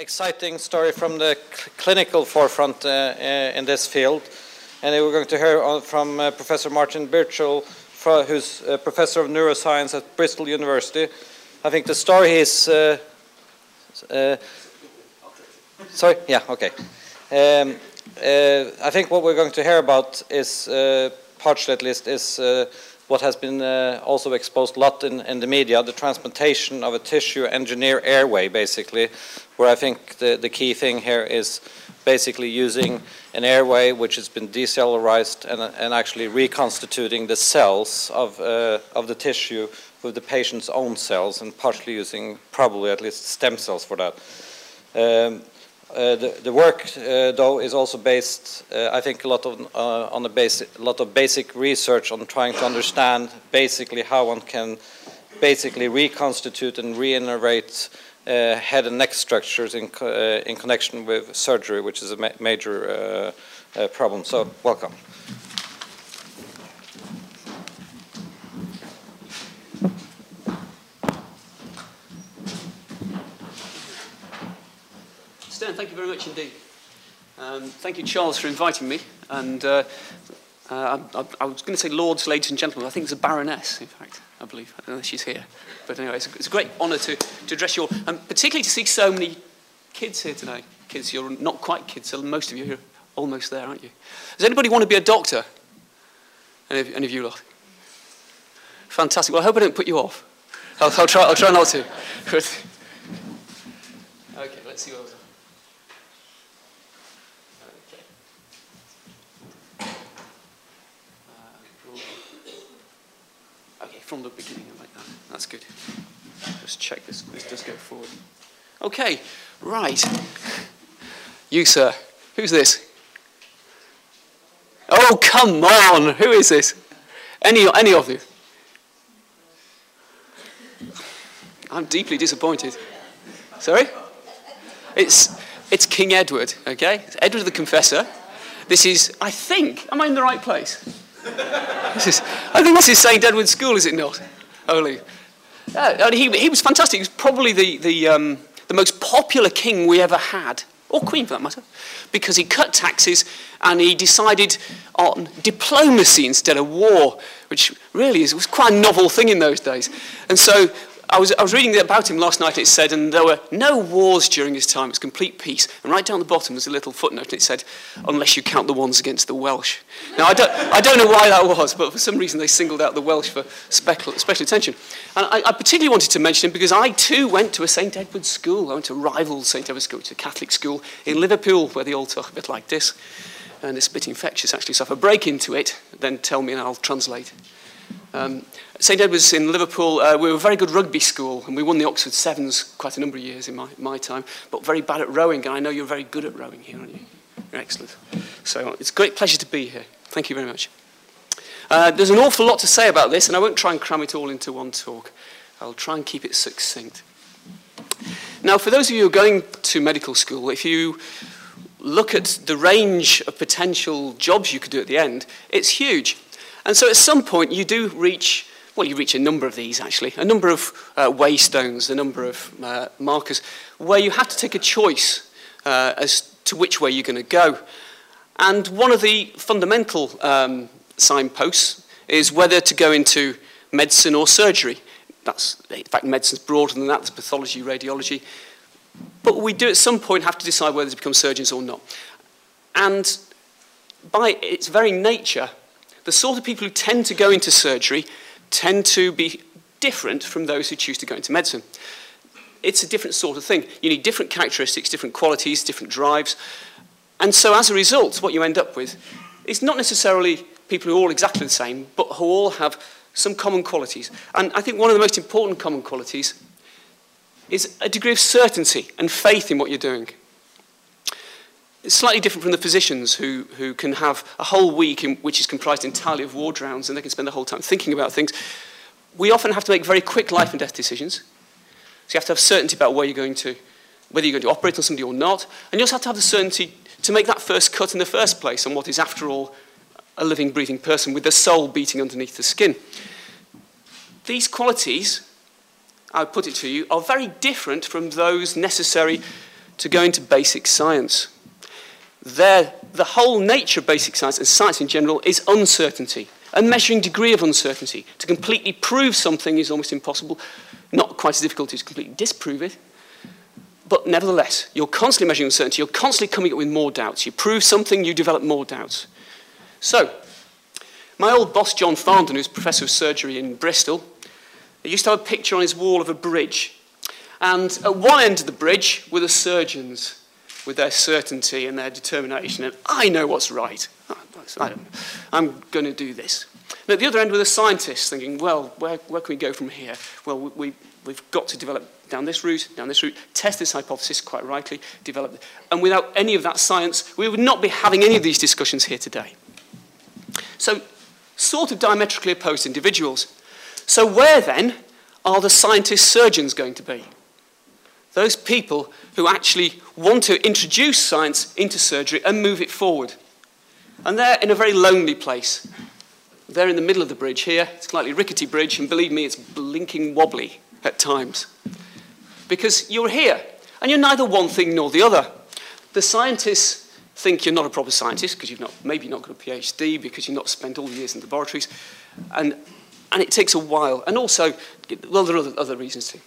exciting story from the cl clinical forefront uh, uh, in this field. And we're going to hear from uh, Professor Martin Birchall, who's a professor of neuroscience at Bristol University. I think the story is. Uh, uh, sorry? Yeah, okay. Um, uh, I think what we're going to hear about is, partially at least, is what has been uh, also exposed a lot in, in, the media, the transplantation of a tissue engineer airway, basically, where I think the, the key thing here is basically using an airway which has been decellularized and, and actually reconstituting the cells of, uh, of the tissue with the patient's own cells and partially using probably at least stem cells for that. Um, uh, the, work, uh, though, is also based, uh, I think, a lot of, uh, on a, basic, a lot of basic research on trying to understand basically how one can basically reconstitute and reinnervate uh, head and neck structures in, co in connection with surgery, which is a ma major problem. So, welcome. Thank you very much indeed. Um, thank you, Charles, for inviting me. And uh, uh, I, I, was going to say lords, ladies and gentlemen. I think it's a baroness, in fact, I believe. I don't know if she's here. But anyway, it's a, it's a great honour to, to address you all, and particularly to see so many kids here today. Kids, you're not quite kids, so most of you are almost there, aren't you? Does anybody want to be a doctor? Any of, any of you lot? Fantastic. Well, I hope I don't put you off. I'll, I'll, try, I'll try not to. okay, let's see what from the beginning like that. That's good. Just check this. This does go forward. Okay, right. You, sir. Who's this? Oh, come on. Who is this? Any, any of you? I'm deeply disappointed. Sorry? It's, it's King Edward, okay? It's Edward the Confessor. This is, I think, am I in the right place? this is, I think this is St. Edward's School, is it not? Holy. Uh, he, he was fantastic. He was probably the, the, um, the most popular king we ever had, or queen for that matter, because he cut taxes and he decided on diplomacy instead of war, which really is, was quite a novel thing in those days. And so I was, I was reading about him last night, it said, and there were no wars during his time, it was complete peace. And right down the bottom was a little footnote, and it said, unless you count the ones against the Welsh. Now, I don't, I don't know why that was, but for some reason they singled out the Welsh for special, special attention. And I, I particularly wanted to mention him because I too went to a St. Edward's school. I went to rival St. Edward's school, it's a Catholic school in Liverpool, where they all talk a bit like this. And it's a bit infectious, actually. So if I break into it, then tell me and I'll translate. Um, St Edward's in Liverpool, uh, we were a very good rugby school, and we won the Oxford Sevens quite a number of years in my, my time, but very bad at rowing, and I know you're very good at rowing here, aren't you? You're excellent. So it's a great pleasure to be here. Thank you very much. Uh, there's an awful lot to say about this, and I won't try and cram it all into one talk. I'll try and keep it succinct. Now, for those of you who are going to medical school, if you look at the range of potential jobs you could do at the end, it's huge. And so at some point you do reach, well, you reach a number of these actually, a number of uh, waystones, a number of uh, markers, where you have to take a choice uh, as to which way you're going to go. And one of the fundamental um, signposts is whether to go into medicine or surgery. That's, in fact, medicine's broader than that, there's pathology, radiology. But we do at some point have to decide whether to become surgeons or not. And by its very nature, the sort of people who tend to go into surgery tend to be different from those who choose to go into medicine. It's a different sort of thing. You need different characteristics, different qualities, different drives. And so as a result, what you end up with is not necessarily people who are all exactly the same, but who all have some common qualities. And I think one of the most important common qualities is a degree of certainty and faith in what you're doing. It's slightly different from the physicians who, who can have a whole week in, which is comprised entirely of ward rounds and they can spend the whole time thinking about things. We often have to make very quick life and death decisions. So you have to have certainty about where you're going to, whether you're going to operate on somebody or not. And you also have to have the certainty to make that first cut in the first place on what is, after all, a living, breathing person with the soul beating underneath the skin. These qualities, I put it to you, are very different from those necessary to go into basic science. The whole nature of basic science and science in general is uncertainty, a measuring degree of uncertainty. To completely prove something is almost impossible, not quite as difficult as completely disprove it. But nevertheless, you're constantly measuring uncertainty, you're constantly coming up with more doubts. You prove something, you develop more doubts. So, my old boss, John Farndon, who's professor of surgery in Bristol, he used to have a picture on his wall of a bridge. And at one end of the bridge were the surgeons with their certainty and their determination. And I know what's right. Ah, I'm going to do this. And at the other end were the scientists thinking, well, where, where can we go from here? Well, we, we've got to develop down this route, down this route, test this hypothesis quite rightly, develop it. And without any of that science, we would not be having any of these discussions here today. So, sort of diametrically opposed individuals. So, where then are the scientist surgeons going to be? Those people who actually want to introduce science into surgery and move it forward. And they're in a very lonely place. They're in the middle of the bridge here. It's a slightly rickety bridge, and believe me, it's blinking wobbly at times. Because you're here, and you're neither one thing nor the other. The scientists think you're not a proper scientist because you've not, maybe not got a PhD, because you've not spent all the years in laboratories. And, and it takes a while. And also, well, there are other, other reasons too.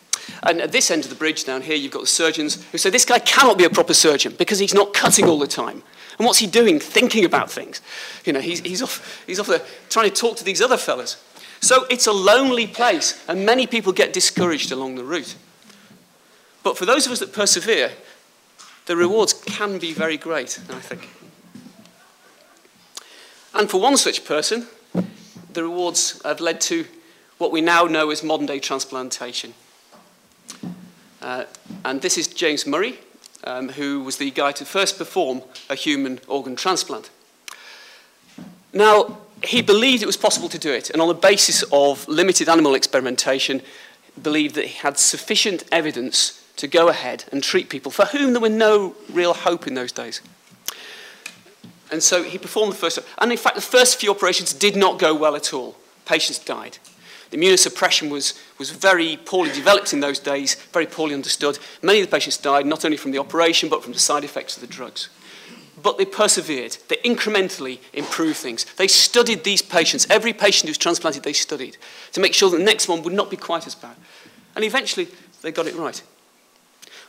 And at this end of the bridge down here, you've got the surgeons who say this guy cannot be a proper surgeon because he's not cutting all the time. And what's he doing? Thinking about things. You know, he's, he's, off, he's off there trying to talk to these other fellas. So it's a lonely place, and many people get discouraged along the route. But for those of us that persevere, the rewards can be very great, I think. And for one such person, the rewards have led to what we now know as modern day transplantation. Uh, and this is James Murray, um, who was the guy to first perform a human organ transplant. Now, he believed it was possible to do it, and on the basis of limited animal experimentation, believed that he had sufficient evidence to go ahead and treat people for whom there were no real hope in those days. And so he performed the first, and in fact, the first few operations did not go well at all. Patients died. Immunosuppression was, was very poorly developed in those days, very poorly understood. Many of the patients died not only from the operation, but from the side effects of the drugs. But they persevered. They incrementally improved things. They studied these patients. Every patient who was transplanted, they studied to make sure that the next one would not be quite as bad. And eventually, they got it right.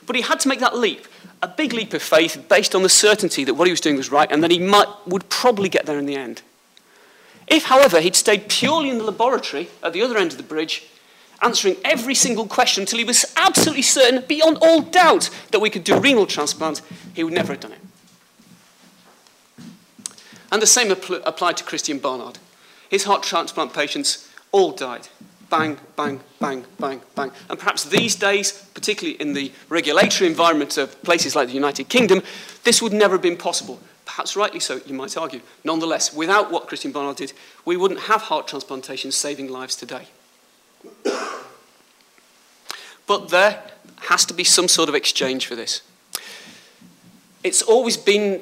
But he had to make that leap, a big leap of faith based on the certainty that what he was doing was right and that he might, would probably get there in the end. If, however, he'd stayed purely in the laboratory at the other end of the bridge, answering every single question until he was absolutely certain, beyond all doubt, that we could do renal transplant, he would never have done it. And the same apl- applied to Christiaan Barnard. His heart transplant patients all died. Bang, bang, bang, bang, bang. And perhaps these days, particularly in the regulatory environment of places like the United Kingdom, this would never have been possible perhaps rightly so, you might argue. Nonetheless, without what Christiaan Barnard did, we wouldn't have heart transplantation saving lives today. but there has to be some sort of exchange for this. It's always been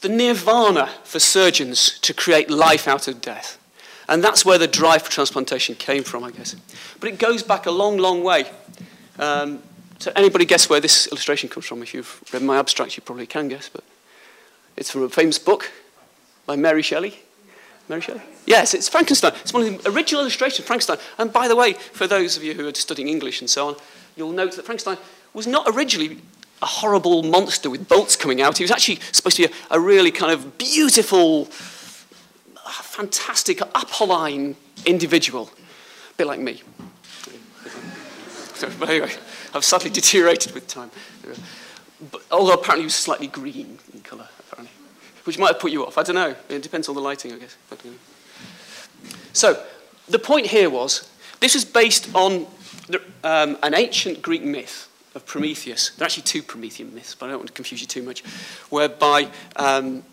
the nirvana for surgeons to create life out of death. And that's where the drive for transplantation came from, I guess. But it goes back a long, long way. Um, so anybody guess where this illustration comes from? If you've read my abstract, you probably can guess, but it's from a famous book by Mary Shelley. Mary Shelley? Yes, it's Frankenstein. It's one of the original illustrations of Frankenstein. And by the way, for those of you who are studying English and so on, you'll note that Frankenstein was not originally a horrible monster with bolts coming out. He was actually supposed to be a, a really kind of beautiful, fantastic, Apolline individual. A bit like me. but anyway, I've sadly deteriorated with time. But, although apparently he was slightly green in colour which might have put you off. I don't know. It depends on the lighting, I guess. So, the point here was this was based on the, um, an ancient Greek myth of Prometheus. There are actually two Promethean myths, but I don't want to confuse you too much, whereby um,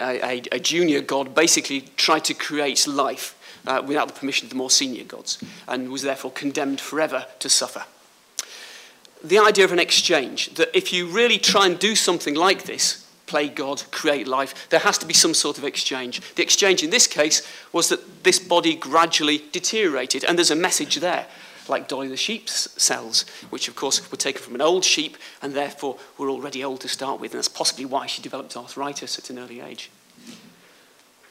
a, a, a, junior god basically tried to create life uh, without the permission of the more senior gods and was therefore condemned forever to suffer. The idea of an exchange, that if you really try and do something like this, play God, create life, there has to be some sort of exchange. The exchange in this case was that this body gradually deteriorated, and there's a message there. like Dolly the sheep's cells, which of course were taken from an old sheep and therefore were already old to start with, and that's possibly why she developed arthritis at an early age.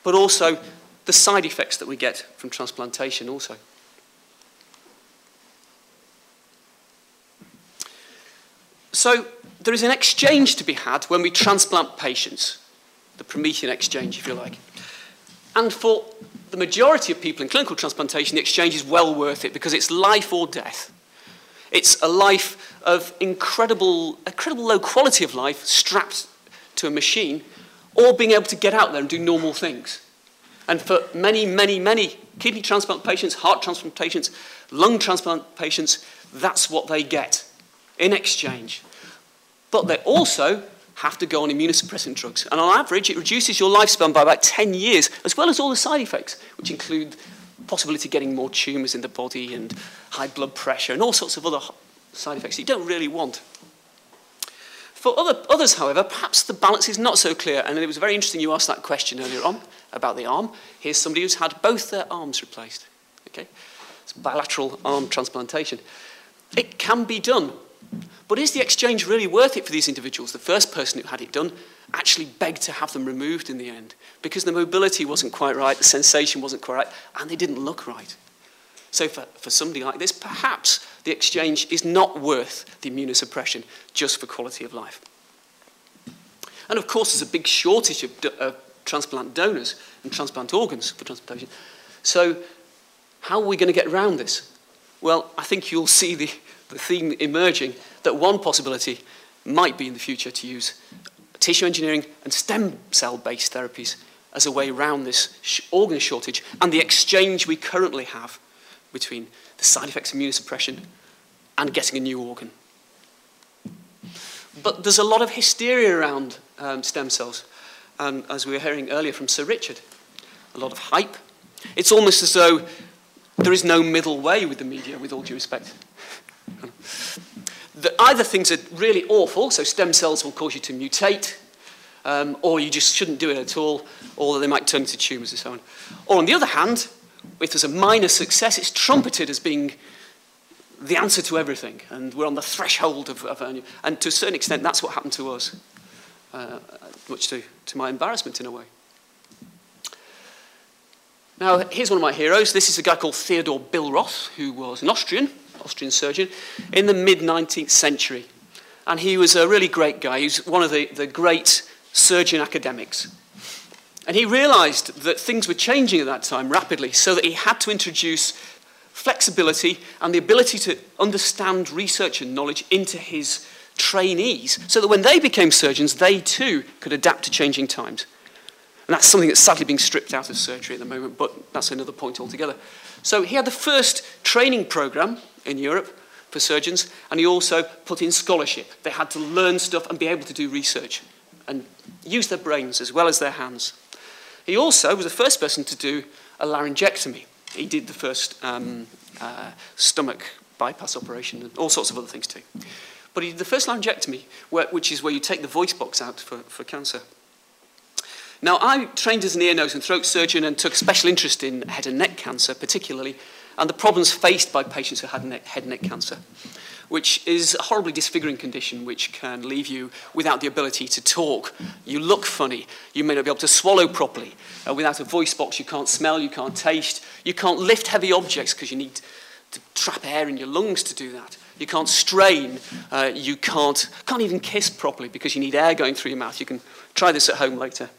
But also the side effects that we get from transplantation also. So there is an exchange to be had when we transplant patients, the Promethean exchange, if you like. And for the majority of people in clinical transplantation, the exchange is well worth it because it's life or death. It's a life of incredible, incredible low quality of life strapped to a machine or being able to get out there and do normal things. And for many, many, many kidney transplant patients, heart transplant patients, lung transplant patients, that's what they get in exchange. But they also have to go on immunosuppressant drugs. And on average, it reduces your lifespan by about 10 years, as well as all the side effects, which include possibility of getting more tumours in the body and high blood pressure and all sorts of other side effects you don't really want. For other, others, however, perhaps the balance is not so clear. And it was very interesting you asked that question earlier on about the arm. Here's somebody who's had both their arms replaced. Okay? It's bilateral arm transplantation. It can be done but is the exchange really worth it for these individuals? The first person who had it done actually begged to have them removed in the end because the mobility wasn't quite right, the sensation wasn't quite right, and they didn't look right. So for, for somebody like this, perhaps the exchange is not worth the immunosuppression just for quality of life. And of course, there's a big shortage of uh, transplant donors and transplant organs for transplantation. So how are we going to get around this? Well, I think you'll see the, the theme emerging that one possibility might be in the future to use tissue engineering and stem cell based therapies as a way around this sh organ shortage and the exchange we currently have between the side effects of immunosuppression and getting a new organ. But there's a lot of hysteria around um, stem cells, and as we were hearing earlier from Sir Richard, a lot of hype. It's almost as though there is no middle way with the media, with all due respect. The, either things are really awful, so stem cells will cause you to mutate, um, or you just shouldn't do it at all, or they might turn into tumours and so on. Or on the other hand, if there's a minor success, it's trumpeted as being the answer to everything, and we're on the threshold of, of and to a certain extent, that's what happened to us, uh, much to, to my embarrassment in a way. Now, here's one of my heroes. This is a guy called Theodor Billroth, who was an Austrian, Austrian surgeon, in the mid-19th century. And he was a really great guy. He was one of the, the great surgeon academics. And he realized that things were changing at that time rapidly, so that he had to introduce flexibility and the ability to understand research and knowledge into his trainees, so that when they became surgeons, they too could adapt to changing times. And that's something that's sadly being stripped out of surgery at the moment, but that's another point altogether. So he had the first training program in Europe for surgeons, and he also put in scholarship. They had to learn stuff and be able to do research and use their brains as well as their hands. He also was the first person to do a laryngectomy. He did the first um, uh, stomach bypass operation and all sorts of other things too. But he did the first laryngectomy, which is where you take the voice box out for, for cancer. Now, I trained as an ear, nose and throat surgeon and took special interest in head and neck cancer, particularly, and the problems faced by patients who had head and neck cancer, which is a horribly disfiguring condition which can leave you without the ability to talk. You look funny. You may not be able to swallow properly. Uh, without a voice box, you can't smell, you can't taste. You can't lift heavy objects because you need to trap air in your lungs to do that. You can't strain. Uh, you can't, can't even kiss properly because you need air going through your mouth. You can try this at home later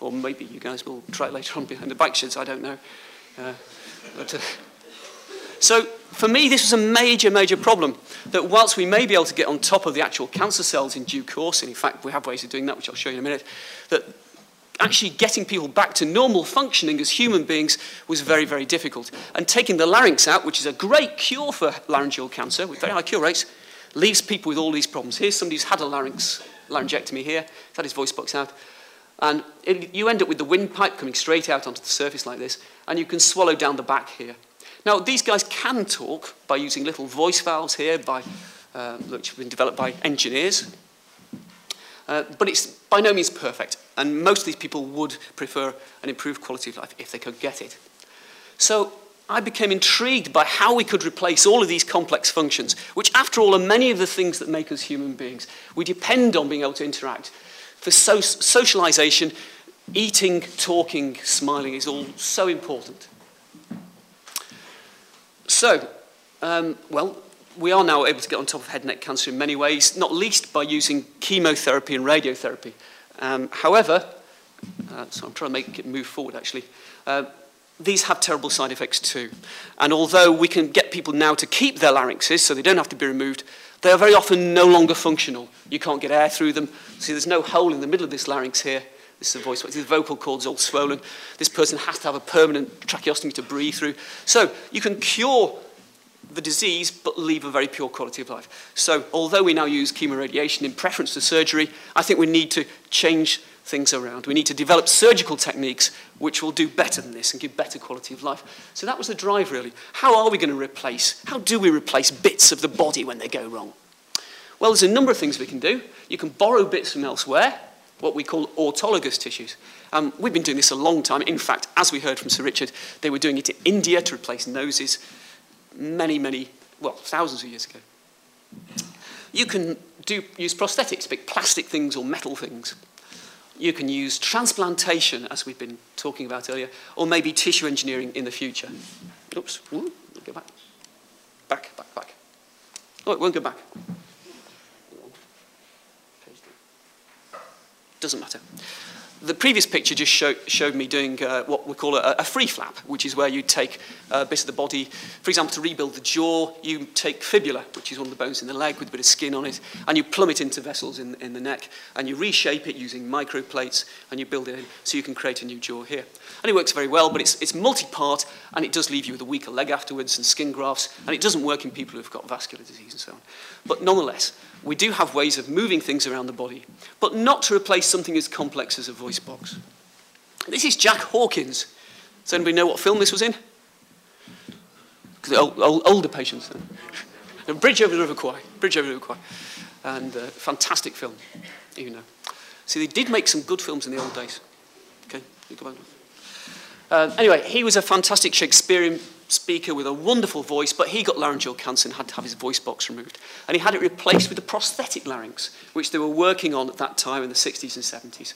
or maybe you guys will try it later on behind the bike sheds, I don't know. Uh, but, uh, so for me, this was a major, major problem. That whilst we may be able to get on top of the actual cancer cells in due course, and in fact we have ways of doing that, which I'll show you in a minute, that actually getting people back to normal functioning as human beings was very, very difficult. And taking the larynx out, which is a great cure for laryngeal cancer with very high cure rates, leaves people with all these problems. Here's somebody who's had a larynx, laryngectomy here, he's had his voice box out, and it, you end up with the windpipe coming straight out onto the surface like this, and you can swallow down the back here. Now, these guys can talk by using little voice valves here, by, uh, which have been developed by engineers. Uh, but it's by no means perfect, and most of these people would prefer an improved quality of life if they could get it. So I became intrigued by how we could replace all of these complex functions, which, after all, are many of the things that make us human beings. We depend on being able to interact. For so- socialization, eating, talking, smiling is all so important. So, um, well, we are now able to get on top of head and neck cancer in many ways, not least by using chemotherapy and radiotherapy. Um, however, uh, so I'm trying to make it move forward actually. Uh, these have terrible side effects too. And although we can get people now to keep their larynxes so they don't have to be removed, they are very often no longer functional. You can't get air through them. See, there's no hole in the middle of this larynx here. This is the voice, the vocal cords all swollen. This person has to have a permanent tracheostomy to breathe through. So you can cure the disease but leave a very pure quality of life. So although we now use chemoradiation in preference to surgery, I think we need to change things around. We need to develop surgical techniques which will do better than this and give better quality of life. So that was the drive, really. How are we going to replace, how do we replace bits of the body when they go wrong? Well, there's a number of things we can do. You can borrow bits from elsewhere, what we call autologous tissues. Um, we've been doing this a long time. In fact, as we heard from Sir Richard, they were doing it in India to replace noses many, many, well, thousands of years ago. You can do, use prosthetics, big plastic things or metal things. You can use transplantation, as we've been talking about earlier, or maybe tissue engineering in the future. Oops, Ooh, go back. Back, back, back. Oh, it won't go back. Doesn't matter. The previous picture just show, showed me doing uh, what we call a, a, free flap, which is where you take a bit of the body, for example, to rebuild the jaw, you take fibula, which is one of the bones in the leg with a bit of skin on it, and you plumb it into vessels in, in the neck, and you reshape it using microplates, and you build it in so you can create a new jaw here. And it works very well, but it's, it's multi-part, and it does leave you with a weaker leg afterwards and skin grafts, and it doesn't work in people who've got vascular disease and so on. But nonetheless, we do have ways of moving things around the body, but not to replace something as complex as a voice box. This is Jack Hawkins. Does anybody know what film this was in? Old, old, older patients. Bridge over the River Kwai. Bridge over the River Kwai. And uh, fantastic film, even though. See, they did make some good films in the old days. Okay. Uh, anyway, he was a fantastic Shakespearean speaker with a wonderful voice, but he got laryngeal cancer and had to have his voice box removed. And he had it replaced with a prosthetic larynx, which they were working on at that time in the 60s and 70s.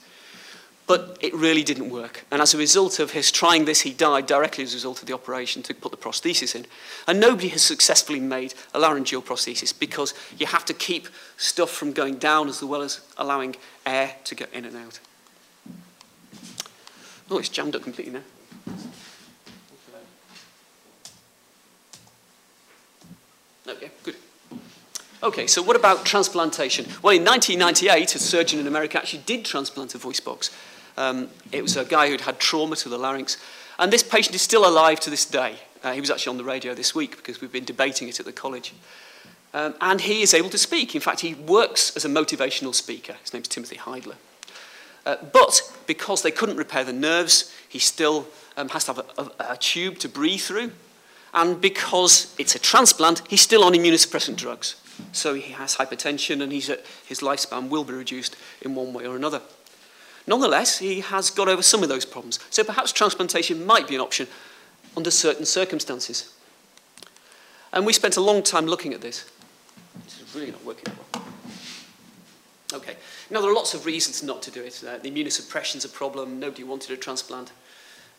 But it really didn't work. And as a result of his trying this, he died directly as a result of the operation to put the prosthesis in. And nobody has successfully made a laryngeal prosthesis because you have to keep stuff from going down as well as allowing air to get in and out. Oh, it's jammed up completely now. Okay, good. Okay, so what about transplantation? Well, in 1998, a surgeon in America actually did transplant a voice box. Um, it was a guy who'd had trauma to the larynx, and this patient is still alive to this day. Uh, he was actually on the radio this week because we've been debating it at the college. Um, and he is able to speak. In fact, he works as a motivational speaker. His name's Timothy Heidler. Uh, but because they couldn't repair the nerves, he still um, has to have a, a, a tube to breathe through. And because it's a transplant, he's still on immunosuppressant drugs. So he has hypertension and he's, his lifespan will be reduced in one way or another. Nonetheless, he has got over some of those problems. So perhaps transplantation might be an option under certain circumstances. And we spent a long time looking at this. This is really not working well. Okay. Now, there are lots of reasons not to do it. Uh, the immunosuppression is a problem. Nobody wanted a transplant.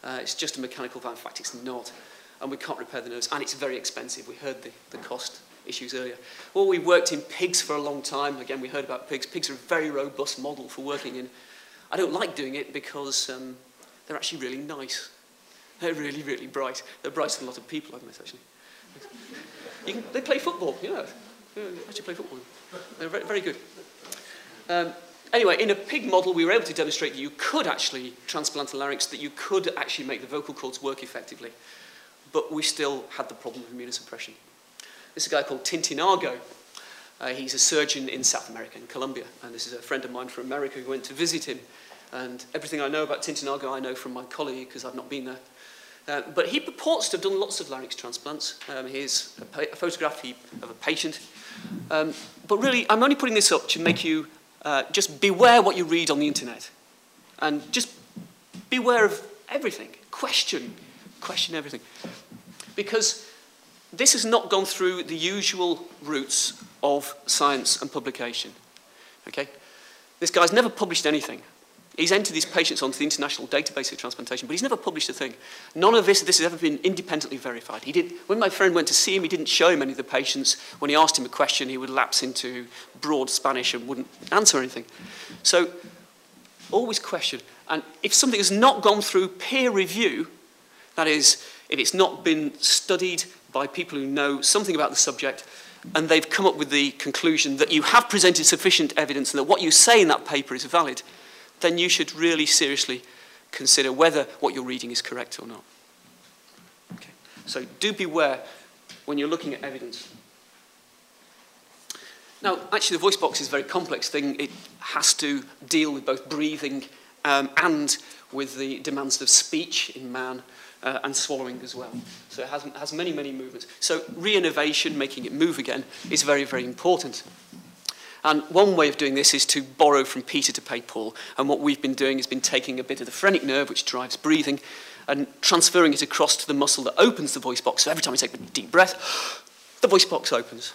Uh, it's just a mechanical. In fact, it's not. And we can't repair the nerves. And it's very expensive. We heard the, the cost issues earlier. Well, we worked in pigs for a long time. Again, we heard about pigs. Pigs are a very robust model for working in. I don't like doing it because um, they're actually really nice. They're really, really bright. They're brighter than a lot of people I've met, actually. Can, they play football, you know. They actually play football. They're very, very good. Um, anyway, in a pig model, we were able to demonstrate that you could actually transplant a larynx, that you could actually make the vocal cords work effectively. But we still had the problem of immunosuppression. This is a guy called Tintinago. Uh, he's a surgeon in South America, in Colombia, and this is a friend of mine from America who went to visit him. And everything I know about Tintinago, I know from my colleague because I've not been there. Uh, but he purports to have done lots of larynx transplants. Um, here's a, a photograph of a patient. Um, but really, I'm only putting this up to make you uh, just beware what you read on the internet. And just beware of everything. Question. Question everything. because this has not gone through the usual routes of science and publication. Okay? This guy's never published anything. He's entered these patients onto the International Database of Transplantation, but he's never published a thing. None of this, this has ever been independently verified. He did, when my friend went to see him, he didn't show him any of the patients. When he asked him a question, he would lapse into broad Spanish and wouldn't answer anything. So, always question. And if something has not gone through peer review, that is, if it's not been studied by people who know something about the subject, and they've come up with the conclusion that you have presented sufficient evidence and that what you say in that paper is valid, then you should really seriously consider whether what you're reading is correct or not. Okay. So do beware when you're looking at evidence. Now, actually, the voice box is a very complex thing. It has to deal with both breathing um, and with the demands of speech in man uh, and swallowing as well. So it has, has many, many movements. So re-innervation, making it move again, is very, very important. And one way of doing this is to borrow from Peter to pay Paul. And what we've been doing has been taking a bit of the phrenic nerve, which drives breathing, and transferring it across to the muscle that opens the voice box. So every time we take a deep breath, the voice box opens.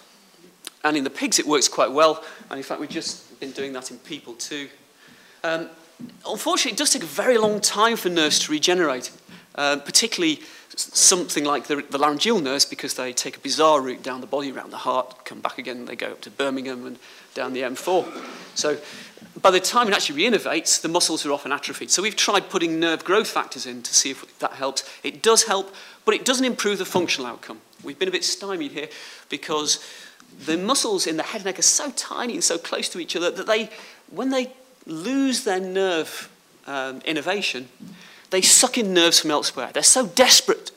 And in the pigs, it works quite well. And in fact, we've just been doing that in people too. Um, unfortunately, it does take a very long time for nerves to regenerate, uh, particularly something like the, the laryngeal nerves because they take a bizarre route down the body around the heart, come back again, they go up to Birmingham and down the M4. So by the time it actually reinnervates, the muscles are often atrophied. So we've tried putting nerve growth factors in to see if that helps. It does help, but it doesn't improve the functional outcome. We've been a bit stymied here because the muscles in the head and neck are so tiny and so close to each other that they, when they lose their nerve um, innervation, they suck in nerves from elsewhere. They're so desperate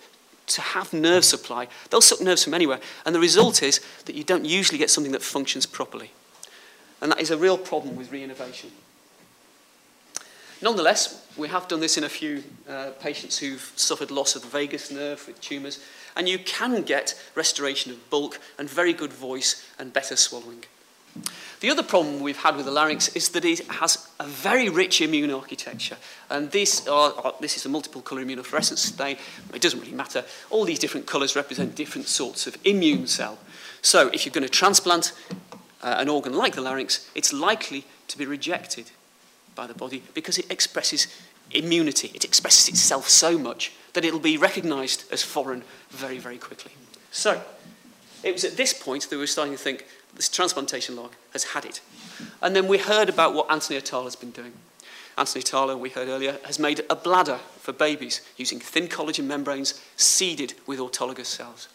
to have nerve supply, they'll suck nerves from anywhere. And the result is that you don't usually get something that functions properly. And that is a real problem with re-innervation. Nonetheless, we have done this in a few uh, patients who've suffered loss of the vagus nerve with tumours, and you can get restoration of bulk and very good voice and better swallowing. The other problem we've had with the larynx is that it has a very rich immune architecture. And this, are, this is a multiple colour immunofluorescence stain. It doesn't really matter. All these different colours represent different sorts of immune cell. So if you're going to transplant uh, an organ like the larynx, it's likely to be rejected by the body because it expresses immunity. It expresses itself so much that it'll be recognised as foreign very, very quickly. So it was at this point that we were starting to think, this transplantation log has had it. And then we heard about what Anthony Atala has been doing. Anthony Atala, we heard earlier, has made a bladder for babies using thin collagen membranes seeded with autologous cells.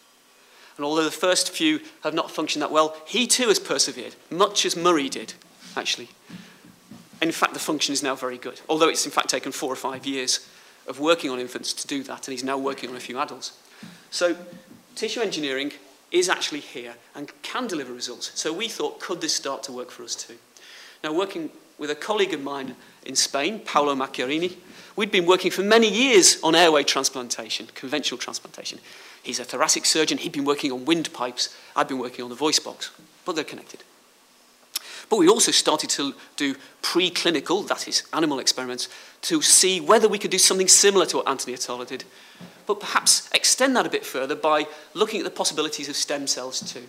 And although the first few have not functioned that well, he too has persevered, much as Murray did, actually. in fact, the function is now very good, although it's in fact taken four or five years of working on infants to do that, and he's now working on a few adults. So, tissue engineering is actually here and can deliver results. So we thought, could this start to work for us too? Now, working with a colleague of mine in Spain, Paolo Macchiarini, we'd been working for many years on airway transplantation, conventional transplantation. He's a thoracic surgeon, he'd been working on windpipes, I'd been working on the voice box, but they're connected. But we also started to do preclinical, that is, animal experiments, to see whether we could do something similar to what Anthony Atala did but perhaps extend that a bit further by looking at the possibilities of stem cells too.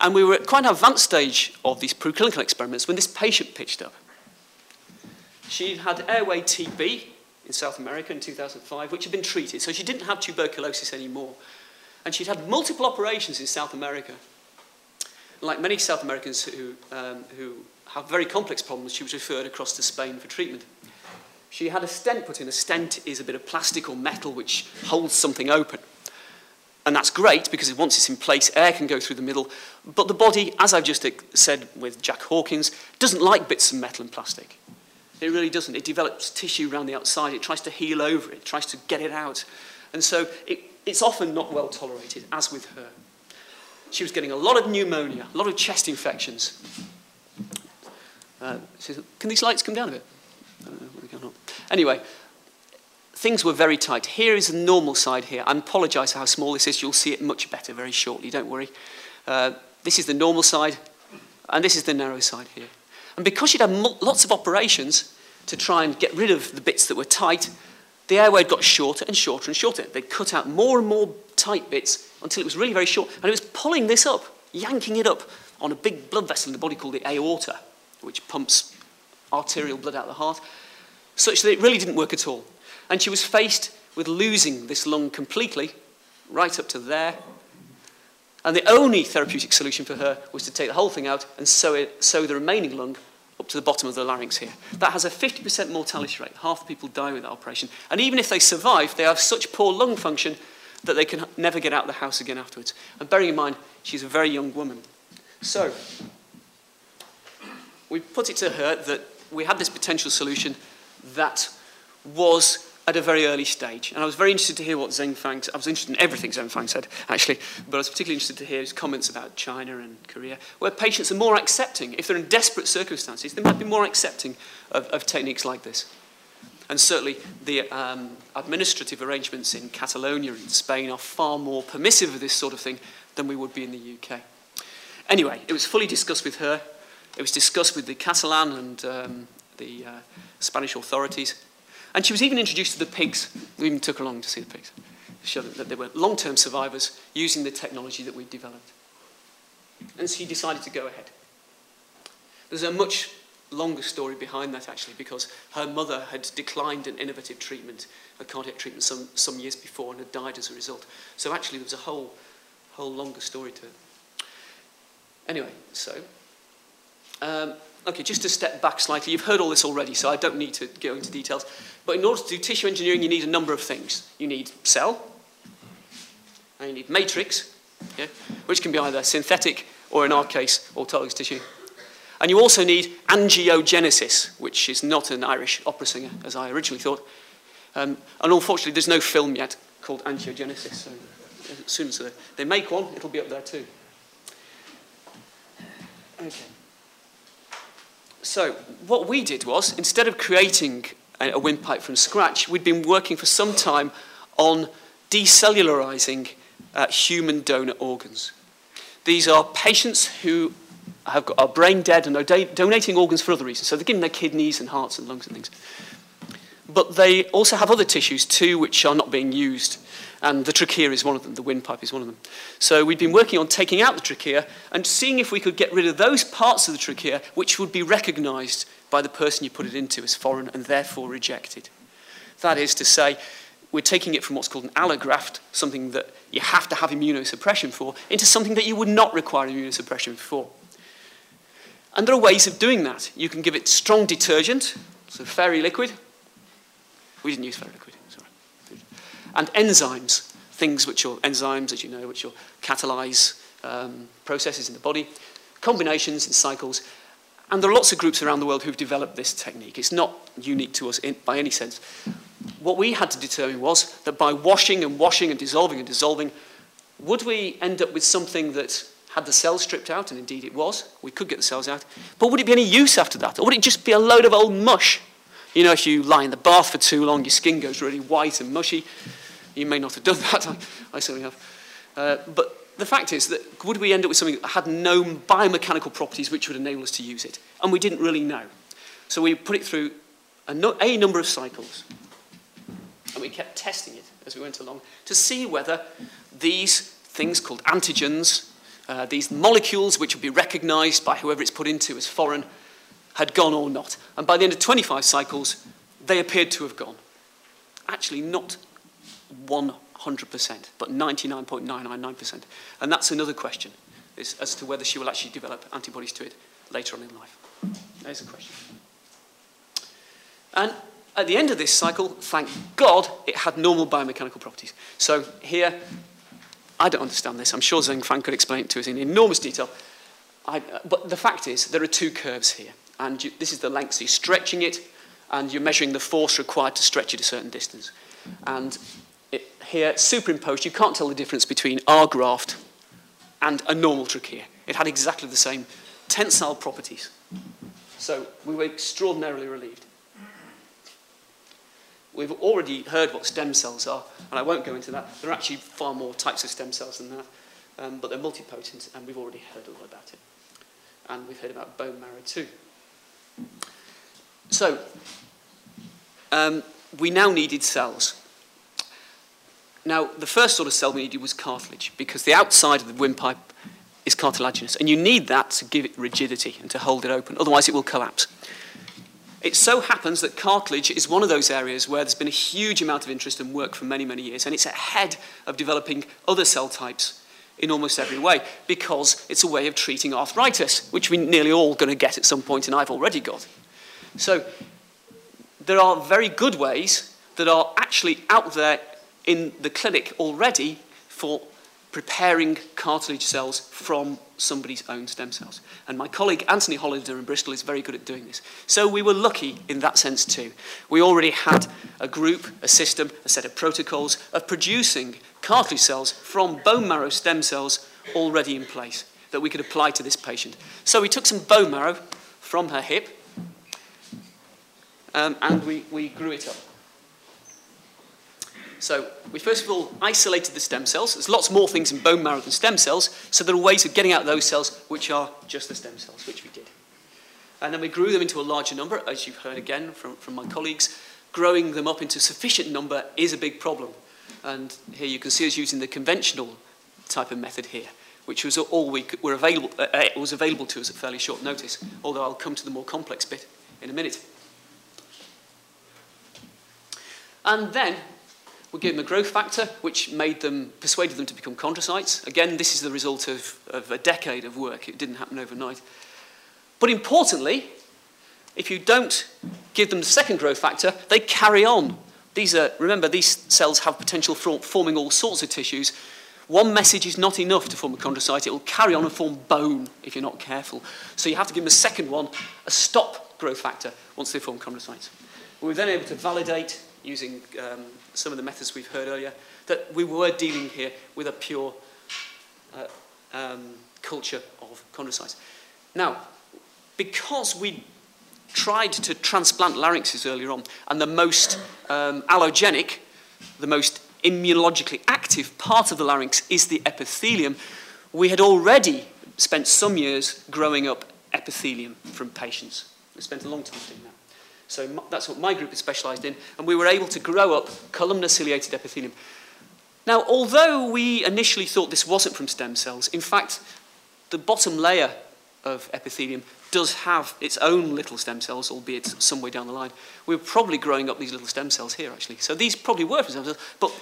And we were at quite an advanced stage of these preclinical experiments when this patient pitched up. She had airway TB in South America in 2005, which had been treated, so she didn't have tuberculosis anymore. And she'd had multiple operations in South America. Like many South Americans who, um, who have very complex problems, she was referred across to Spain for treatment. She had a stent put in. A stent is a bit of plastic or metal which holds something open. And that's great because once it's in place, air can go through the middle. But the body, as I've just said with Jack Hawkins, doesn't like bits of metal and plastic. It really doesn't. It develops tissue around the outside. It tries to heal over it, tries to get it out. And so it, it's often not well tolerated, as with her. She was getting a lot of pneumonia, a lot of chest infections. Uh, can these lights come down a bit? Anyway, things were very tight. Here is the normal side here. I apologise for how small this is. You'll see it much better very shortly, don't worry. Uh, this is the normal side, and this is the narrow side here. And because she'd had lots of operations to try and get rid of the bits that were tight, the airway got shorter and shorter and shorter. They cut out more and more tight bits until it was really very short. And it was pulling this up, yanking it up on a big blood vessel in the body called the aorta, which pumps arterial blood out of the heart, such that it really didn't work at all. And she was faced with losing this lung completely, right up to there. And the only therapeutic solution for her was to take the whole thing out and sew, it, sew the remaining lung up to the bottom of the larynx here. That has a 50% mortality rate. Half the people die with that operation. And even if they survive, they have such poor lung function that they can never get out of the house again afterwards. And bearing in mind, she's a very young woman. So, we put it to her that we had this potential solution that was at a very early stage. And I was very interested to hear what Zheng Fang, I was interested in everything Zheng Fang said, actually, but I was particularly interested to hear his comments about China and Korea, where patients are more accepting. If they're in desperate circumstances, they might be more accepting of, of techniques like this. And certainly the um, administrative arrangements in Catalonia and Spain are far more permissive of this sort of thing than we would be in the UK. Anyway, it was fully discussed with her. It was discussed with the Catalan and um, the uh, Spanish authorities. And she was even introduced to the pigs. We even took her along to see the pigs, to show that they were long-term survivors using the technology that we'd developed. And she decided to go ahead. There's a much longer story behind that, actually, because her mother had declined an innovative treatment, a cardiac treatment, some, some years before and had died as a result. So actually, there was a whole, whole longer story to it. Anyway, so um, Okay, just to step back slightly, you've heard all this already, so I don't need to go into details. But in order to do tissue engineering, you need a number of things. You need cell, and you need matrix, yeah, which can be either synthetic or, in our case, autologous tissue. And you also need angiogenesis, which is not an Irish opera singer, as I originally thought. Um, and unfortunately, there's no film yet called Angiogenesis, so as soon as they make one, it'll be up there too. Okay. So what we did was, instead of creating a, a windpipe from scratch, we'd been working for some time on decellularizing uh, human donor organs. These are patients who have got, are brain dead and are donating organs for other reasons. So they're giving their kidneys and hearts and lungs and things. But they also have other tissues too which are not being used and the trachea is one of them, the windpipe is one of them. So we'd been working on taking out the trachea and seeing if we could get rid of those parts of the trachea which would be recognized by the person you put it into as foreign and therefore rejected. That is to say, we're taking it from what's called an allograft, something that you have to have immunosuppression for, into something that you would not require immunosuppression for. And there are ways of doing that. You can give it strong detergent, so fairy liquid. We didn't use fairy liquid sorry. and enzymes, things which are enzymes, as you know, which will catalyze um, processes in the body, combinations and cycles. And there are lots of groups around the world who've developed this technique. It's not unique to us in, by any sense. What we had to determine was that by washing and washing and dissolving and dissolving, would we end up with something that had the cells stripped out, and indeed it was. We could get the cells out. But would it be any use after that? Or would it just be a load of old mush? You know, if you lie in the bath for too long, your skin goes really white and mushy. You may not have done that. I, I certainly have. Uh, but the fact is that would we end up with something that had known biomechanical properties which would enable us to use it? And we didn't really know. So we put it through a, no, a number of cycles. And we kept testing it as we went along to see whether these things called antigens, uh, these molecules which would be recognized by whoever it's put into as foreign, had gone or not. And by the end of 25 cycles, they appeared to have gone. Actually, not 100%, but 99.999%. And that's another question, is as to whether she will actually develop antibodies to it later on in life. There's a question. And at the end of this cycle, thank God, it had normal biomechanical properties. So here, I don't understand this. I'm sure Zheng Fang could explain it to us in enormous detail. I, but the fact is, there are two curves here. And you, this is the length. So you're stretching it, and you're measuring the force required to stretch it a certain distance. And here superimposed, you can't tell the difference between our graft and a normal trachea. It had exactly the same tensile properties. So we were extraordinarily relieved. We've already heard what stem cells are, and I won't go into that. There are actually far more types of stem cells than that, um, but they're multipotent, and we've already heard a lot about it. And we've heard about bone marrow too. So, um, we now needed cells. Now, the first sort of cell we needed was cartilage, because the outside of the windpipe is cartilaginous, and you need that to give it rigidity and to hold it open, otherwise it will collapse. It so happens that cartilage is one of those areas where there's been a huge amount of interest and work for many, many years, and it's ahead of developing other cell types in almost every way because it's a way of treating arthritis, which we're nearly all going to get at some point, and I've already got. So there are very good ways that are actually out there in the clinic already for preparing cartilage cells from somebody's own stem cells. And my colleague Anthony Hollander in Bristol is very good at doing this. So we were lucky in that sense too. We already had a group, a system, a set of protocols of producing cartilage cells from bone marrow stem cells already in place that we could apply to this patient. So we took some bone marrow from her hip um, and we, we grew it up. So we first of all isolated the stem cells. There's lots more things in bone marrow than stem cells, so there are ways of getting out those cells which are just the stem cells, which we did. And then we grew them into a larger number, as you've heard again from, from my colleagues. Growing them up into sufficient number is a big problem. And here you can see us using the conventional type of method here, which was all we were available, uh, uh was available to us at fairly short notice, although I'll come to the more complex bit in a minute. And then we gave them a growth factor, which made them, persuaded them to become chondrocytes. Again, this is the result of, of a decade of work. It didn't happen overnight. But importantly, if you don't give them the second growth factor, they carry on. These are, remember, these cells have potential for forming all sorts of tissues. One message is not enough to form a chondrocyte. It will carry on and form bone if you're not careful. So you have to give them a second one, a stop growth factor, once they form chondrocytes. We were then able to validate using um, some of the methods we've heard earlier, that we were dealing here with a pure uh, um, culture of chondrocytes. Now, because we tried to transplant larynxes earlier on, and the most um, allogenic, the most immunologically active part of the larynx is the epithelium, we had already spent some years growing up epithelium from patients. We spent a long time doing that. So that's what my group is specialised in, and we were able to grow up columnar ciliated epithelium. Now, although we initially thought this wasn't from stem cells, in fact, the bottom layer of epithelium does have its own little stem cells, albeit some way down the line. We were probably growing up these little stem cells here, actually. So these probably were from stem cells, but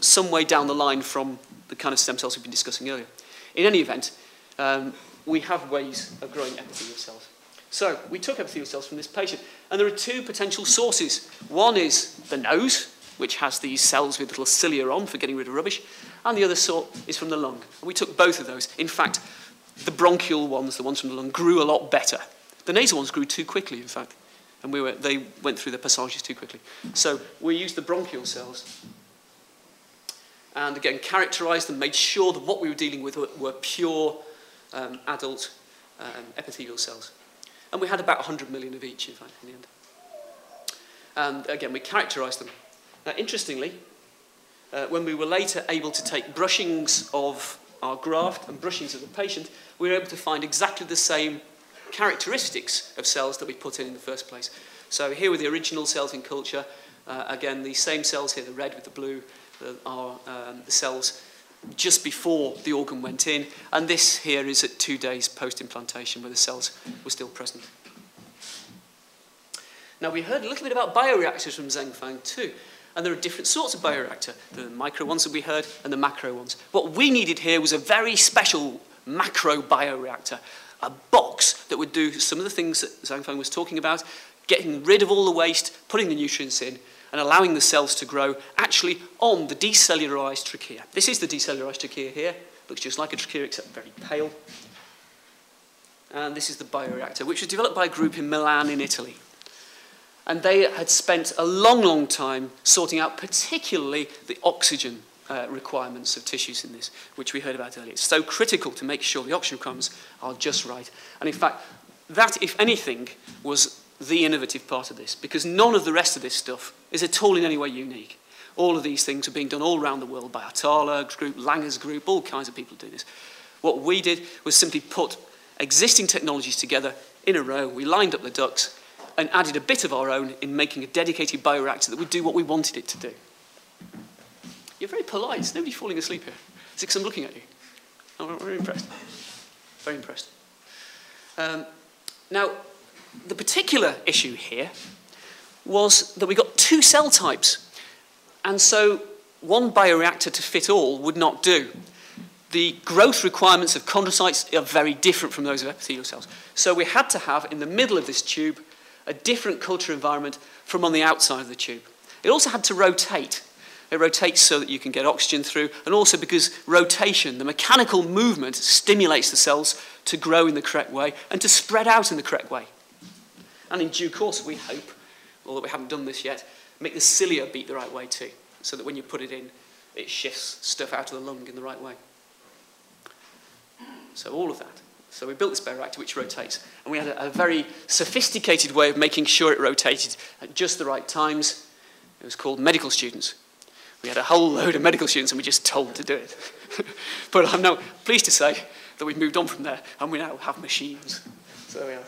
some way down the line from the kind of stem cells we've been discussing earlier. In any event, um, we have ways of growing epithelial cells. So we took epithelial cells from this patient, and there are two potential sources. One is the nose, which has these cells with little cilia on for getting rid of rubbish, and the other sort is from the lung. And we took both of those. In fact, the bronchial ones, the ones from the lung, grew a lot better. The nasal ones grew too quickly, in fact, and we were, they went through the passages too quickly. So we used the bronchial cells and again characterized them, made sure that what we were dealing with were, were pure um, adult um, epithelial cells. And we had about 100 million of each, in fact, in the end. And again, we characterised them. Now, interestingly, uh, when we were later able to take brushings of our graft and brushings of the patient, we were able to find exactly the same characteristics of cells that we put in in the first place. So here were the original cells in culture. Uh, again, the same cells here, the red with the blue, the, are um, the cells just before the organ went in, and this here is at two days post-implantation where the cells were still present. Now we heard a little bit about bioreactors from Zhanfeng too, and there are different sorts of bioreactor, the micro ones that we heard and the macro ones. What we needed here was a very special macro bioreactor, a box that would do some of the things that Zhanfeng was talking about, getting rid of all the waste, putting the nutrients in, and allowing the cells to grow actually on the decellularized trachea. This is the decellularized trachea here. Looks just like a trachea except very pale. And this is the bioreactor, which was developed by a group in Milan in Italy. And they had spent a long, long time sorting out particularly the oxygen uh, requirements of tissues in this, which we heard about earlier. It's so critical to make sure the oxygen requirements are just right. And in fact, that, if anything, was the innovative part of this, because none of the rest of this stuff is at all in any way unique. All of these things are being done all around the world by Atala group, Langer's group, all kinds of people do this. What we did was simply put existing technologies together in a row. We lined up the ducks and added a bit of our own in making a dedicated bioreactor that would do what we wanted it to do. You're very polite. There's nobody falling asleep here. It's because I'm looking at you. I'm very impressed. Very impressed. Um, now, the particular issue here was that we got two cell types. And so one bioreactor to fit all would not do. The growth requirements of chondrocytes are very different from those of epithelial cells. So we had to have, in the middle of this tube, a different culture environment from on the outside of the tube. It also had to rotate. It rotates so that you can get oxygen through, and also because rotation, the mechanical movement, stimulates the cells to grow in the correct way and to spread out in the correct way. And in due course, we hope, although we haven't done this yet, make the cilia beat the right way too, so that when you put it in, it shifts stuff out of the lung in the right way. So all of that. So we built this bioreactor which rotates, and we had a, a very sophisticated way of making sure it rotated at just the right times. It was called medical students. We had a whole load of medical students, and we just told to do it. but I'm now pleased to say that we've moved on from there, and we now have machines. So there we are.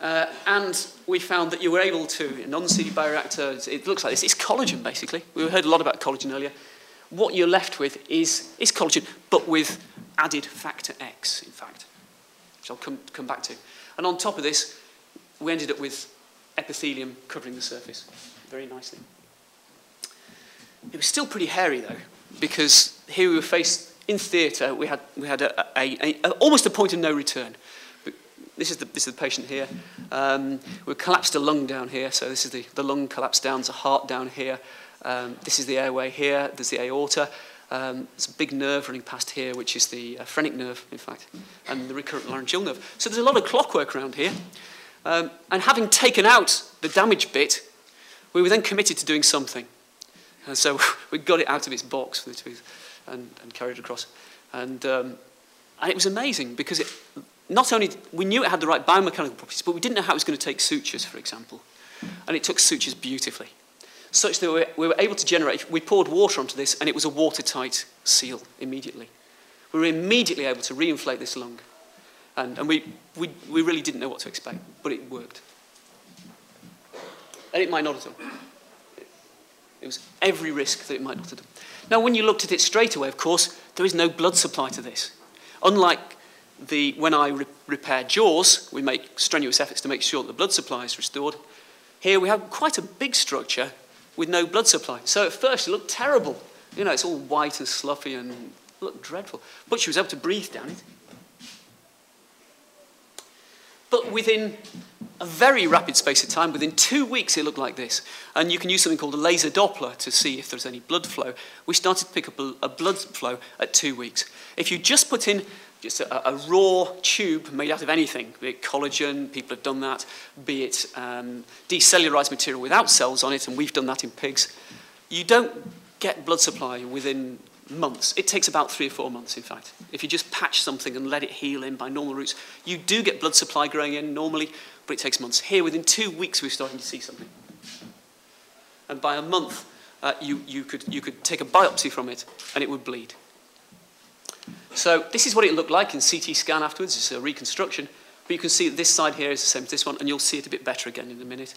Uh, and we found that you were able to, a non-CD bioreactor, it looks like this, it's collagen basically. We heard a lot about collagen earlier. What you're left with is, is collagen, but with added factor X, in fact, which I'll come, come back to. And on top of this, we ended up with epithelium covering the surface very nicely. It was still pretty hairy though, because here we were faced in theatre, we had, we had a, a, a, almost a point of no return. This is the, this is the patient here. Um, we collapsed a lung down here, so this is the, the lung collapsed down, a heart down here. Um, this is the airway here, there's the aorta. Um, there's a big nerve running past here, which is the uh, phrenic nerve, in fact, and the recurrent laryngeal nerve. So there's a lot of clockwork around here. Um, and having taken out the damaged bit, we were then committed to doing something. And so we got it out of its box and, and carried it across. And, um, and it was amazing because it, not only we knew it had the right biomechanical properties, but we didn't know how it was going to take sutures, for example. And it took sutures beautifully, such that we were, able to generate, we poured water onto this, and it was a watertight seal immediately. We were immediately able to reinflate this lung. And, and we, we, we really didn't know what to expect, but it worked. And it might not have done. It was every risk that it might not have done. Now, when you looked at it straight away, of course, there is no blood supply to this. Unlike the, when I re repair jaws, we make strenuous efforts to make sure that the blood supply is restored. Here we have quite a big structure with no blood supply. So at first it looked terrible. You know, it's all white and sloughy and looked dreadful. But she was able to breathe down it. But within a very rapid space of time, within two weeks, it looked like this. And you can use something called a laser Doppler to see if there's any blood flow. We started to pick up a, a blood flow at two weeks. If you just put in just a, a, raw tube made out of anything, be it collagen, people have done that, be it um, decellularized material without cells on it, and we've done that in pigs, you don't get blood supply within months. It takes about three or four months, in fact. If you just patch something and let it heal in by normal routes, you do get blood supply growing in normally, but it takes months. Here, within two weeks, we're starting to see something. And by a month, uh, you, you, could, you could take a biopsy from it, and it would bleed. So this is what it looked like in CT scan afterwards. It's a reconstruction. But you can see that this side here is the same as this one, and you'll see it a bit better again in a minute.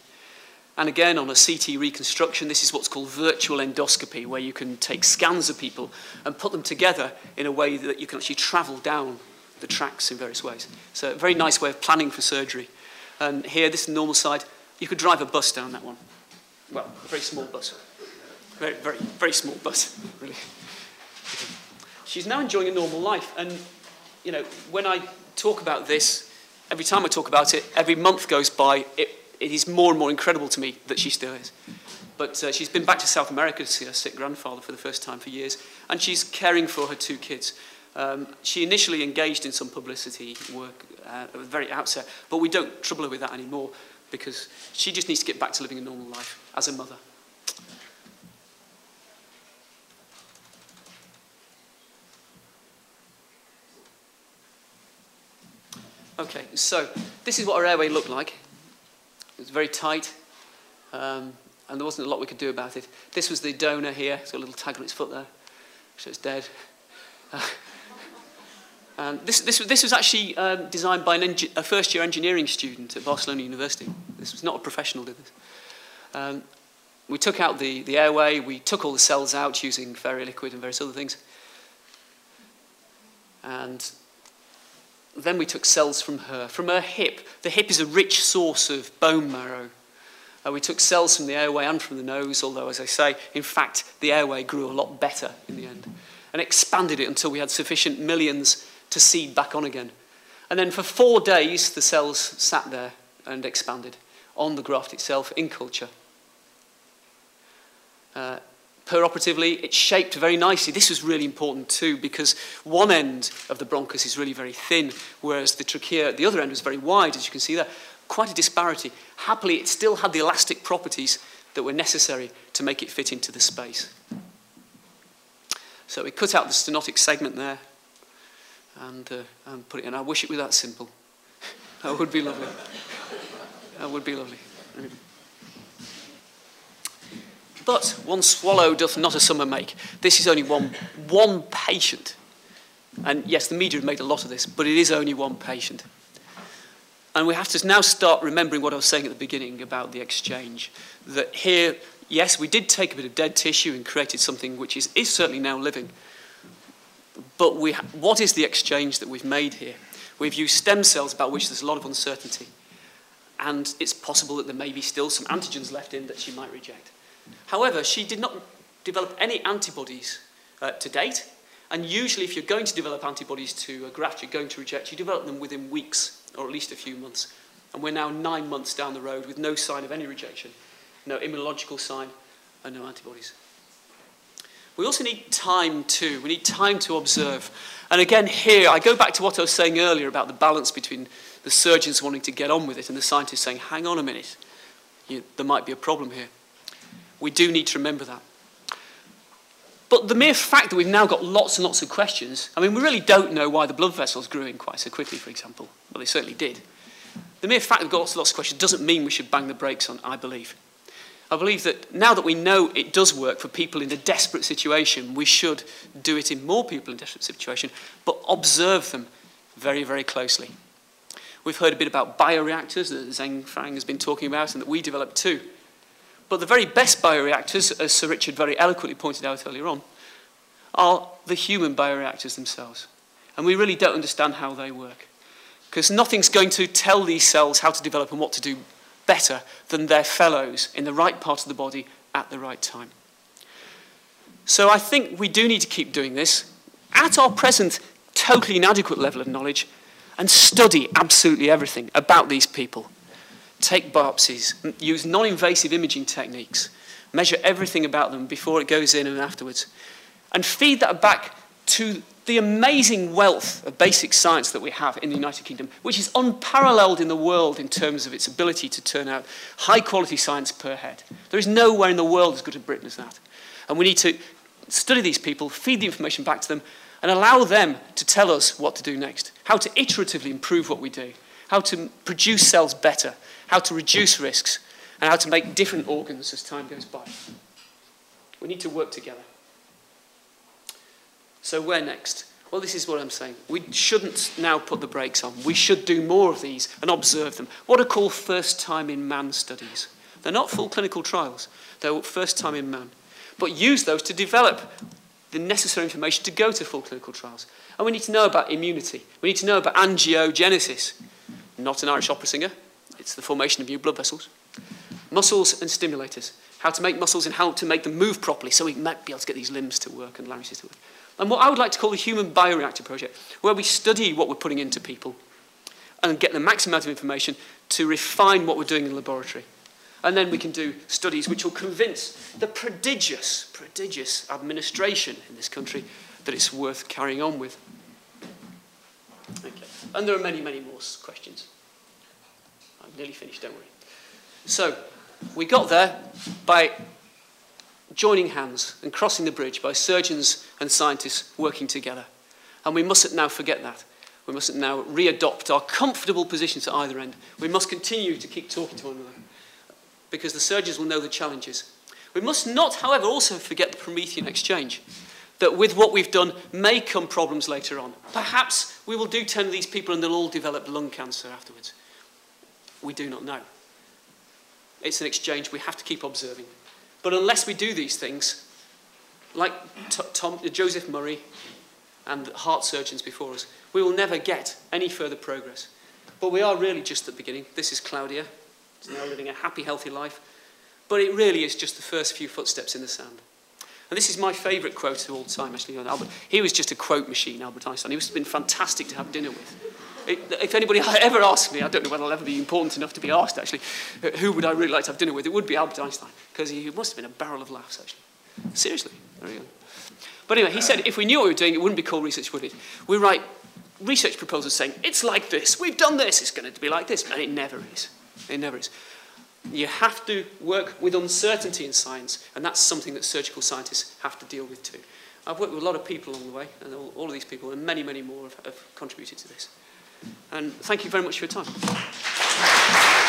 And again, on a CT reconstruction, this is what's called virtual endoscopy, where you can take scans of people and put them together in a way that you can actually travel down the tracks in various ways. So a very nice way of planning for surgery. And here, this is the normal side. You could drive a bus down that one. Well, a very small bus. Very, very, very small bus, really. She's now enjoying a normal life. And, you know, when I talk about this, every time I talk about it, every month goes by, it, it is more and more incredible to me that she still is. But uh, she's been back to South America to see her sick grandfather for the first time for years, and she's caring for her two kids. Um, she initially engaged in some publicity work uh, at the very outset, but we don't trouble her with that anymore because she just needs to get back to living a normal life as a mother. Okay, so this is what our airway looked like. It was very tight, um, and there wasn't a lot we could do about it. This was the donor here. It's got a little tag on its foot there, so it's dead. Uh, and this, this, this was actually um, designed by a first-year engineering student at Barcelona University. This was not a professional did this. Um, we took out the, the airway, we took all the cells out using liquid and various other things. And then we took cells from her, from her hip. The hip is a rich source of bone marrow. Uh, we took cells from the airway and from the nose, although, as I say, in fact, the airway grew a lot better in the end, and expanded it until we had sufficient millions to seed back on again. And then for four days, the cells sat there and expanded on the graft itself in culture. Uh, Peroperatively, it's shaped very nicely. This was really important too because one end of the bronchus is really very thin, whereas the trachea at the other end was very wide, as you can see there. Quite a disparity. Happily, it still had the elastic properties that were necessary to make it fit into the space. So we cut out the stenotic segment there and, uh, and put it in. I wish it were that simple. that would be lovely. That would be lovely. But one swallow doth not a summer make. This is only one, one patient. And yes, the media have made a lot of this, but it is only one patient. And we have to now start remembering what I was saying at the beginning about the exchange. That here, yes, we did take a bit of dead tissue and created something which is, is certainly now living. But we what is the exchange that we've made here? We've used stem cells about which there's a lot of uncertainty. And it's possible that there may be still some antigens left in that she might reject. However, she did not develop any antibodies uh, to date. And usually, if you're going to develop antibodies to a graft you're going to reject, you develop them within weeks or at least a few months. And we're now nine months down the road with no sign of any rejection, no immunological sign, and no antibodies. We also need time too. We need time to observe. And again, here, I go back to what I was saying earlier about the balance between the surgeons wanting to get on with it and the scientists saying, hang on a minute, you, there might be a problem here. We do need to remember that. But the mere fact that we've now got lots and lots of questions, I mean, we really don't know why the blood vessels grew in quite so quickly, for example. Well, they certainly did. The mere fact that we've got lots and lots of questions doesn't mean we should bang the brakes on, I believe. I believe that now that we know it does work for people in a desperate situation, we should do it in more people in a desperate situation, but observe them very, very closely. We've heard a bit about bioreactors that Zhanfeng has been talking about and that we developed too. But the very best bioreactors, as Sir Richard very eloquently pointed out earlier on, are the human bioreactors themselves. And we really don't understand how they work. Because nothing's going to tell these cells how to develop and what to do better than their fellows in the right part of the body at the right time. So I think we do need to keep doing this at our present totally inadequate level of knowledge and study absolutely everything about these people take biopsies, use non invasive imaging techniques, measure everything about them before it goes in and afterwards, and feed that back to the amazing wealth of basic science that we have in the United Kingdom, which is unparalleled in the world in terms of its ability to turn out high quality science per head. There is nowhere in the world as good as Britain as that. And we need to study these people, feed the information back to them, and allow them to tell us what to do next, how to iteratively improve what we do, how to produce cells better, how to reduce risks, and how to make different organs as time goes by. We need to work together. So, where next? Well, this is what I'm saying. We shouldn't now put the brakes on. We should do more of these and observe them. What are called first time in man studies. They're not full clinical trials, they're first time in man. But use those to develop the necessary information to go to full clinical trials. And we need to know about immunity. We need to know about angiogenesis. Not an Irish opera singer, it's the formation of new blood vessels. Muscles and stimulators. How to make muscles and how to make them move properly so we might be able to get these limbs to work and larynxes to work. And what I would like to call the Human Bioreactor Project, where we study what we're putting into people and get the maximum amount of information to refine what we're doing in the laboratory. And then we can do studies which will convince the prodigious, prodigious administration in this country that it's worth carrying on with. Okay. And there are many, many more questions nearly finished, don't worry. So, we got there by joining hands and crossing the bridge by surgeons and scientists working together. And we mustn't now forget that. We mustn't now readopt our comfortable positions at either end. We must continue to keep talking to one another because the surgeons will know the challenges. We must not, however, also forget the Promethean exchange. That with what we've done may come problems later on. Perhaps we will do 10 of these people and they'll all develop lung cancer afterwards. We do not know. It's an exchange we have to keep observing. But unless we do these things, like Tom, Joseph Murray and the heart surgeons before us, we will never get any further progress. But we are really just at the beginning. This is Claudia. She's now living a happy, healthy life. But it really is just the first few footsteps in the sand. And this is my favourite quote of all time, actually. Albert, he was just a quote machine, Albert Einstein. He was been fantastic to have dinner with. If anybody ever asks me, I don't know whether I'll ever be important enough to be asked, actually, who would I really like to have dinner with, it would be Albert Einstein, because he must have been a barrel of laughs, actually. Seriously. There you go. But anyway, he said if we knew what we were doing, it wouldn't be called research, would it? We write research proposals saying, it's like this, we've done this, it's going to be like this, and it never is. It never is. You have to work with uncertainty in science, and that's something that surgical scientists have to deal with too. I've worked with a lot of people along the way, and all, all of these people, and many, many more have, have contributed to this. And thank you very much for your time.